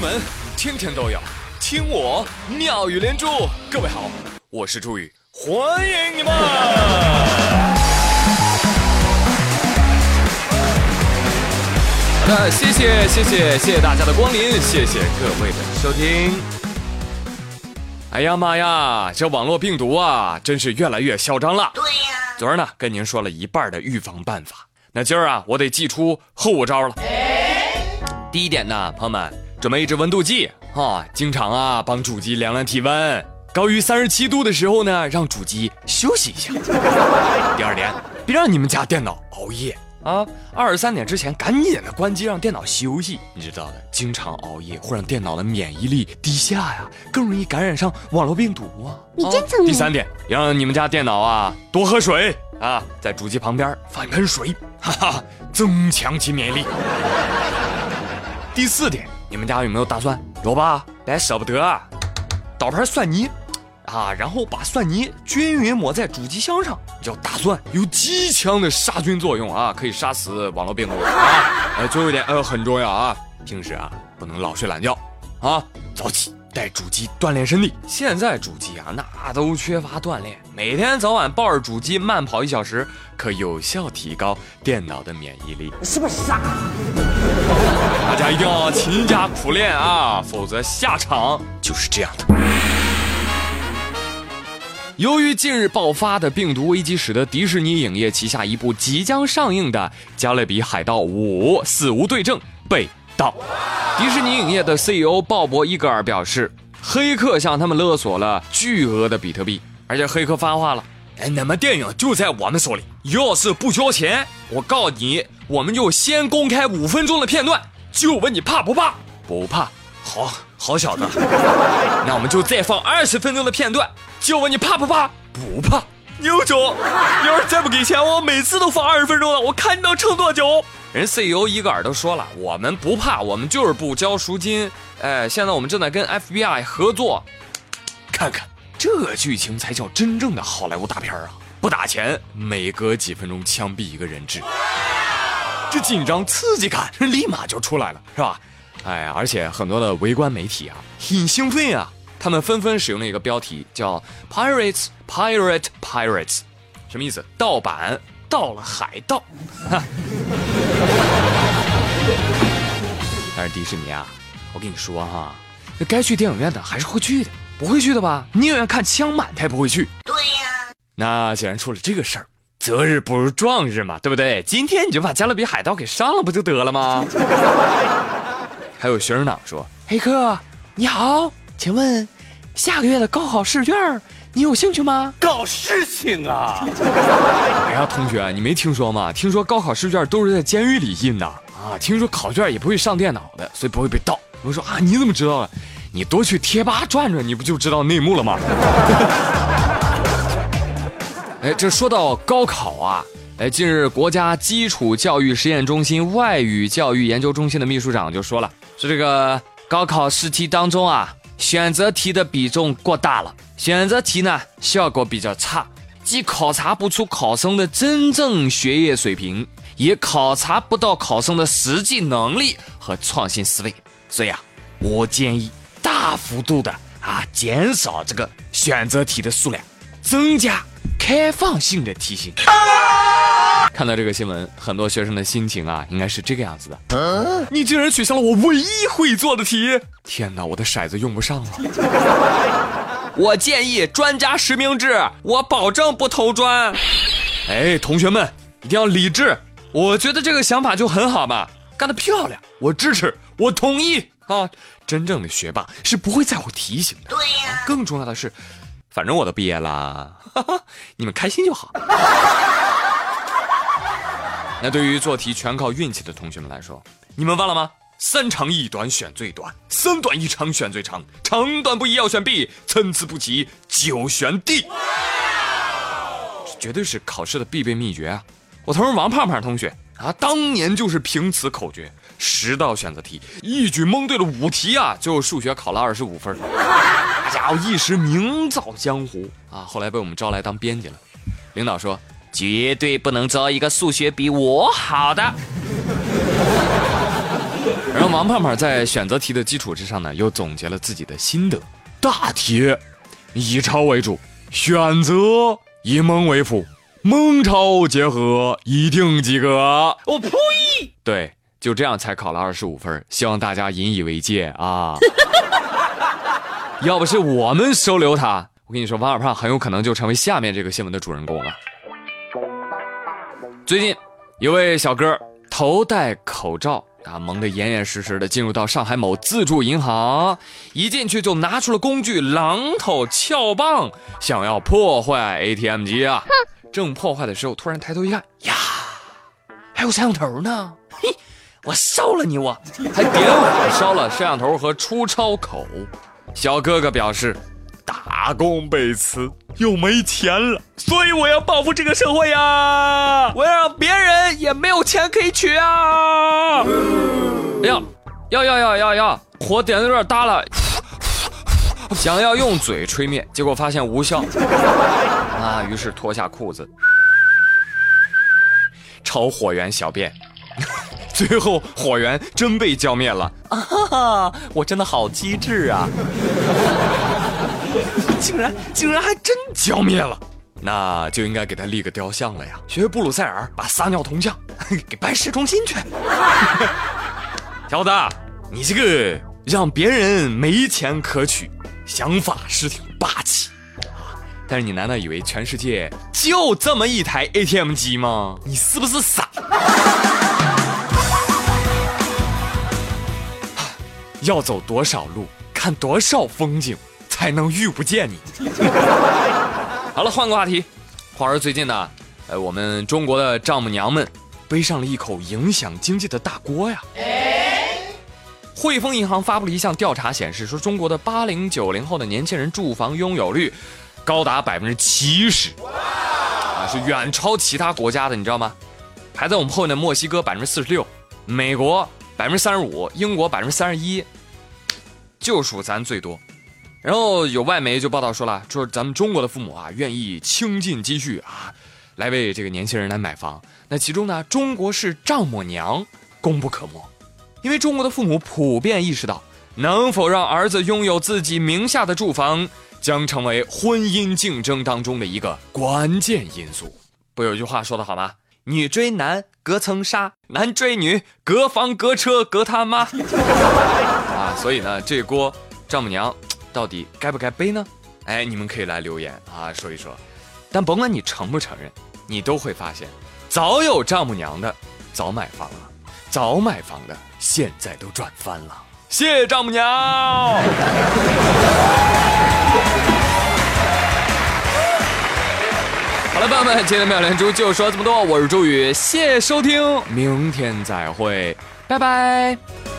闻天天都有，听我妙语连珠。各位好，我是朱宇，欢迎你们！好的，谢谢谢谢谢谢大家的光临，谢谢各位的收听。哎呀妈呀，这网络病毒啊，真是越来越嚣张了。对呀，昨儿呢跟您说了一半的预防办法，那今儿啊我得祭出后招了。第一点呢，朋友们。准备一支温度计啊，经常啊帮主机量量体温，高于三十七度的时候呢，让主机休息一下。第二点，别让你们家电脑熬夜啊，二十三点之前赶紧的关机，让电脑休息。你知道的，经常熬夜会让电脑的免疫力低下呀，更容易感染上网络病毒啊。你真聪明。第三点，让你们家电脑啊多喝水啊，在主机旁边放一盆水，哈哈，增强其免疫力。第四点。你们家有没有大蒜？有吧？别舍不得，倒盘蒜泥，啊，然后把蒜泥均匀抹在主机箱上，叫大蒜，有极强的杀菌作用啊，可以杀死网络病毒啊。呃，最后一点呃很重要啊，平时啊不能老睡懒觉，啊，早起。带主机锻炼身体，现在主机啊，那都缺乏锻炼。每天早晚抱着主机慢跑一小时，可有效提高电脑的免疫力。是不是傻？大家一定要勤加苦练啊，否则下场就是这样的。由于近日爆发的病毒危机，使得迪士尼影业旗下一部即将上映的《加勒比海盗五：死无对证》被盗。迪士尼影业的 CEO 鲍勃·伊格尔表示，黑客向他们勒索了巨额的比特币，而且黑客发话了：“哎，那么电影就在我们手里，要是不交钱，我告你，我们就先公开五分钟的片段，就问你怕不怕？不怕，好好小子，那我们就再放二十分钟的片段，就问你怕不怕？不怕，牛总，你要是再不给钱，我每次都放二十分钟了，我看你能撑多久。”人 CEO 伊戈尔都说了，我们不怕，我们就是不交赎金。哎，现在我们正在跟 FBI 合作，看看这剧情才叫真正的好莱坞大片啊！不打钱，每隔几分钟枪毙一个人质，这紧张刺激感立马就出来了，是吧？哎，而且很多的围观媒体啊，很兴奋啊，他们纷纷使用了一个标题叫 “Pirates Pirate Pirates”，什么意思？盗版。到了海盗，但是迪士尼啊，我跟你说哈，那该去电影院的还是会去的，不会去的吧？宁愿看枪满，他也不会去。对呀。那既然出了这个事儿，择日不如撞日嘛，对不对？今天你就把《加勒比海盗》给上了，不就得了吗？还有学生党说：“黑客，你好，请问下个月的高考试卷？”你有兴趣吗？搞事情啊！哎呀，同学，你没听说吗？听说高考试卷都是在监狱里印的啊！听说考卷也不会上电脑的，所以不会被盗。我说啊，你怎么知道了？你多去贴吧转转，你不就知道内幕了吗？哎，这说到高考啊，哎，近日国家基础教育实验中心外语教育研究中心的秘书长就说了，说这个高考试题当中啊。选择题的比重过大了，选择题呢效果比较差，既考察不出考生的真正学业水平，也考察不到考生的实际能力和创新思维。所以啊，我建议大幅度的啊减少这个选择题的数量，增加开放性的题型。看到这个新闻，很多学生的心情啊，应该是这个样子的。你竟然取消了我唯一会做的题！天哪，我的骰子用不上了。我建议专家实名制，我保证不投砖。哎，同学们一定要理智。我觉得这个想法就很好嘛，干得漂亮，我支持，我同意啊。真正的学霸是不会在乎提醒的。对呀。更重要的是，反正我都毕业了，你们开心就好。那对于做题全靠运气的同学们来说，你们忘了吗？三长一短选最短，三短一长选最长，长短不一要选 B，参差不齐就选 D。绝对是考试的必备秘诀啊！我同事王胖胖同学啊，当年就是凭此口诀，十道选择题一举蒙对了五题啊，最后数学考了二十五分，大家伙一时名噪江湖啊！后来被我们招来当编辑了，领导说。绝对不能招一个数学比我好的。然后王胖胖在选择题的基础之上呢，又总结了自己的心得。大题，以抄为主，选择以蒙为辅，蒙抄结合一定及格。我呸！对，就这样才考了二十五分，希望大家引以为戒啊！要不是我们收留他，我跟你说，王二胖很有可能就成为下面这个新闻的主人公了。最近，一位小哥头戴口罩啊，蒙得严严实实的，进入到上海某自助银行，一进去就拿出了工具榔头、撬棒，想要破坏 ATM 机啊！正破坏的时候，突然抬头一看，呀，还有摄像头呢！嘿，我烧了你，我还点火烧了摄像头和出钞口。小哥哥表示，打工被辞，又没钱了，所以我要报复这个社会呀！我要让别人也没有钱可以取啊！哎呀，要要要要要，火点的有点大了，想要用嘴吹灭，结果发现无效啊！于是脱下裤子，朝火源小便。最后火源真被浇灭了啊！我真的好机智啊！竟然竟然还真浇灭了，那就应该给他立个雕像了呀！学布鲁塞尔把撒尿铜像 给搬市中心去。小子，你这个让别人没钱可取，想法是挺霸气啊！但是你难道以为全世界就这么一台 ATM 机吗？你是不是傻？要走多少路，看多少风景，才能遇不见你？好了，换个话题。话说最近呢，呃，我们中国的丈母娘们背上了一口影响经济的大锅呀。汇丰银行发布了一项调查，显示说中国的八零九零后的年轻人住房拥有率高达百分之七十，啊，是远超其他国家的，你知道吗？排在我们后面的墨西哥百分之四十六，美国。百分之三十五，英国百分之三十一，就属咱最多。然后有外媒就报道说了，说咱们中国的父母啊，愿意倾尽积蓄啊，来为这个年轻人来买房。那其中呢，中国式丈母娘功不可没，因为中国的父母普遍意识到，能否让儿子拥有自己名下的住房，将成为婚姻竞争当中的一个关键因素。不有句话说的好吗？女追男隔层纱，男追女隔房隔车隔他妈！所以呢，这锅丈母娘到底该不该背呢？哎，你们可以来留言啊，说一说。但甭管你承不承认，你都会发现，早有丈母娘的早买房了，早买房的现在都赚翻了。谢谢丈母娘。好了，朋友们，今天的妙连珠就说这么多。我是朱宇，谢谢收听，明天再会，拜拜。